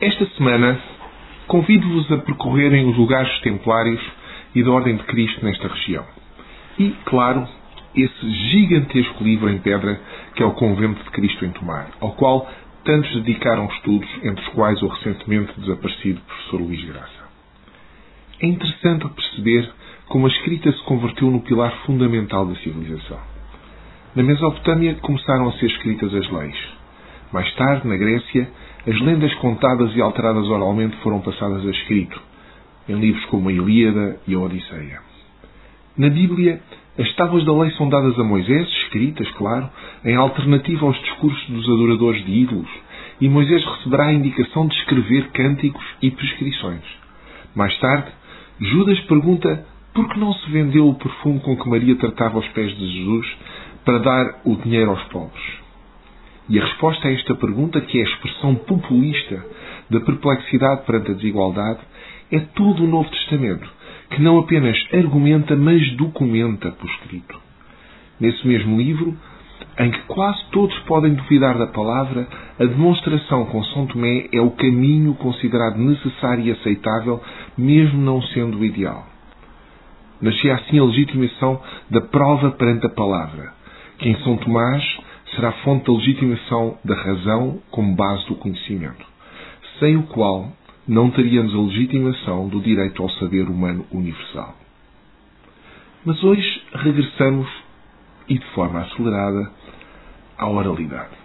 Esta semana convido-vos a percorrerem os lugares templários e da Ordem de Cristo nesta região. E, claro, esse gigantesco livro em pedra que é o Convento de Cristo em Tomar, ao qual tantos dedicaram estudos, entre os quais o recentemente desaparecido professor Luís Graça. É interessante perceber como a escrita se converteu no pilar fundamental da civilização. Na Mesopotâmia começaram a ser escritas as leis. Mais tarde, na Grécia, as lendas contadas e alteradas oralmente foram passadas a escrito, em livros como a Ilíada e a Odisseia. Na Bíblia, as tábuas da lei são dadas a Moisés, escritas, claro, em alternativa aos discursos dos adoradores de ídolos, e Moisés receberá a indicação de escrever cânticos e prescrições. Mais tarde, Judas pergunta por que não se vendeu o perfume com que Maria tratava os pés de Jesus para dar o dinheiro aos pobres. E a resposta a esta pergunta, que é a expressão populista da perplexidade perante a desigualdade, é todo o Novo Testamento, que não apenas argumenta, mas documenta por escrito. Nesse mesmo livro, em que quase todos podem duvidar da palavra, a demonstração com São Tomé é o caminho considerado necessário e aceitável, mesmo não sendo o ideal. Nascia assim a legitimação da prova perante a palavra, que em São Tomás será fonte da legitimação da razão como base do conhecimento, sem o qual não teríamos a legitimação do direito ao saber humano universal. Mas hoje regressamos, e de forma acelerada, à oralidade.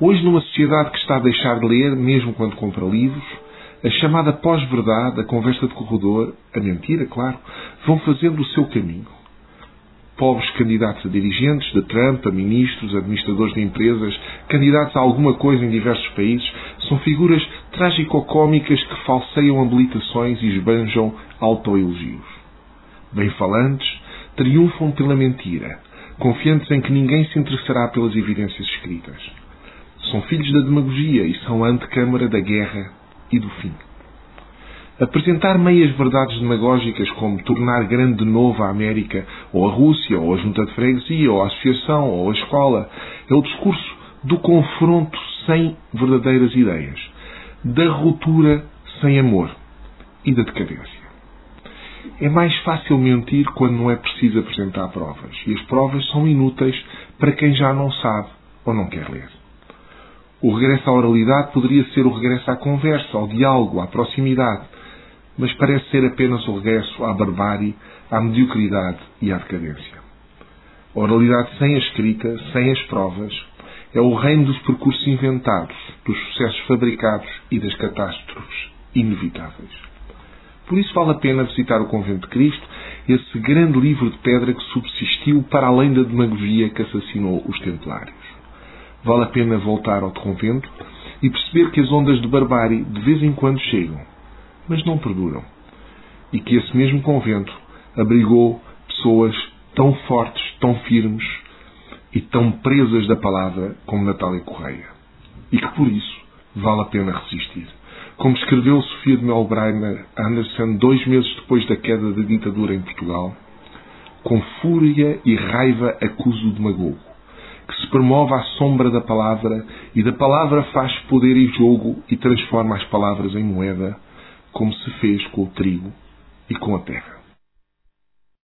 Hoje, numa sociedade que está a deixar de ler, mesmo quando compra livros, a chamada pós-verdade, a conversa de corredor, a mentira, claro, vão fazendo o seu caminho. Pobres candidatos a dirigentes de Trump, a ministros, administradores de empresas, candidatos a alguma coisa em diversos países, são figuras trágico-cômicas que falseiam habilitações e esbanjam autoelogios. Bem-falantes triunfam pela mentira, confiantes em que ninguém se interessará pelas evidências escritas. São filhos da demagogia e são a antecâmara da guerra e do fim. Apresentar meias verdades demagógicas como tornar grande de novo a América, ou a Rússia, ou a junta de freguesia, ou a associação, ou a escola, é o discurso do confronto sem verdadeiras ideias, da ruptura sem amor e da decadência. É mais fácil mentir quando não é preciso apresentar provas, e as provas são inúteis para quem já não sabe ou não quer ler. O regresso à oralidade poderia ser o regresso à conversa, ao diálogo, à proximidade, mas parece ser apenas o regresso à barbárie, à mediocridade e à decadência. A oralidade sem a escrita, sem as provas, é o reino dos percursos inventados, dos sucessos fabricados e das catástrofes inevitáveis. Por isso vale a pena visitar o Convento de Cristo, esse grande livro de pedra que subsistiu para além da demagogia que assassinou os templários. Vale a pena voltar ao convento e perceber que as ondas de barbárie de vez em quando chegam mas não perduram. E que esse mesmo convento abrigou pessoas tão fortes, tão firmes e tão presas da palavra como Natália Correia. E que por isso vale a pena resistir. Como escreveu Sofia de Melbreiner Anderson dois meses depois da queda da ditadura em Portugal, com fúria e raiva acuso o demagogo, que se promove à sombra da palavra e da palavra faz poder e jogo e transforma as palavras em moeda, como se fez com o trigo e com a terra.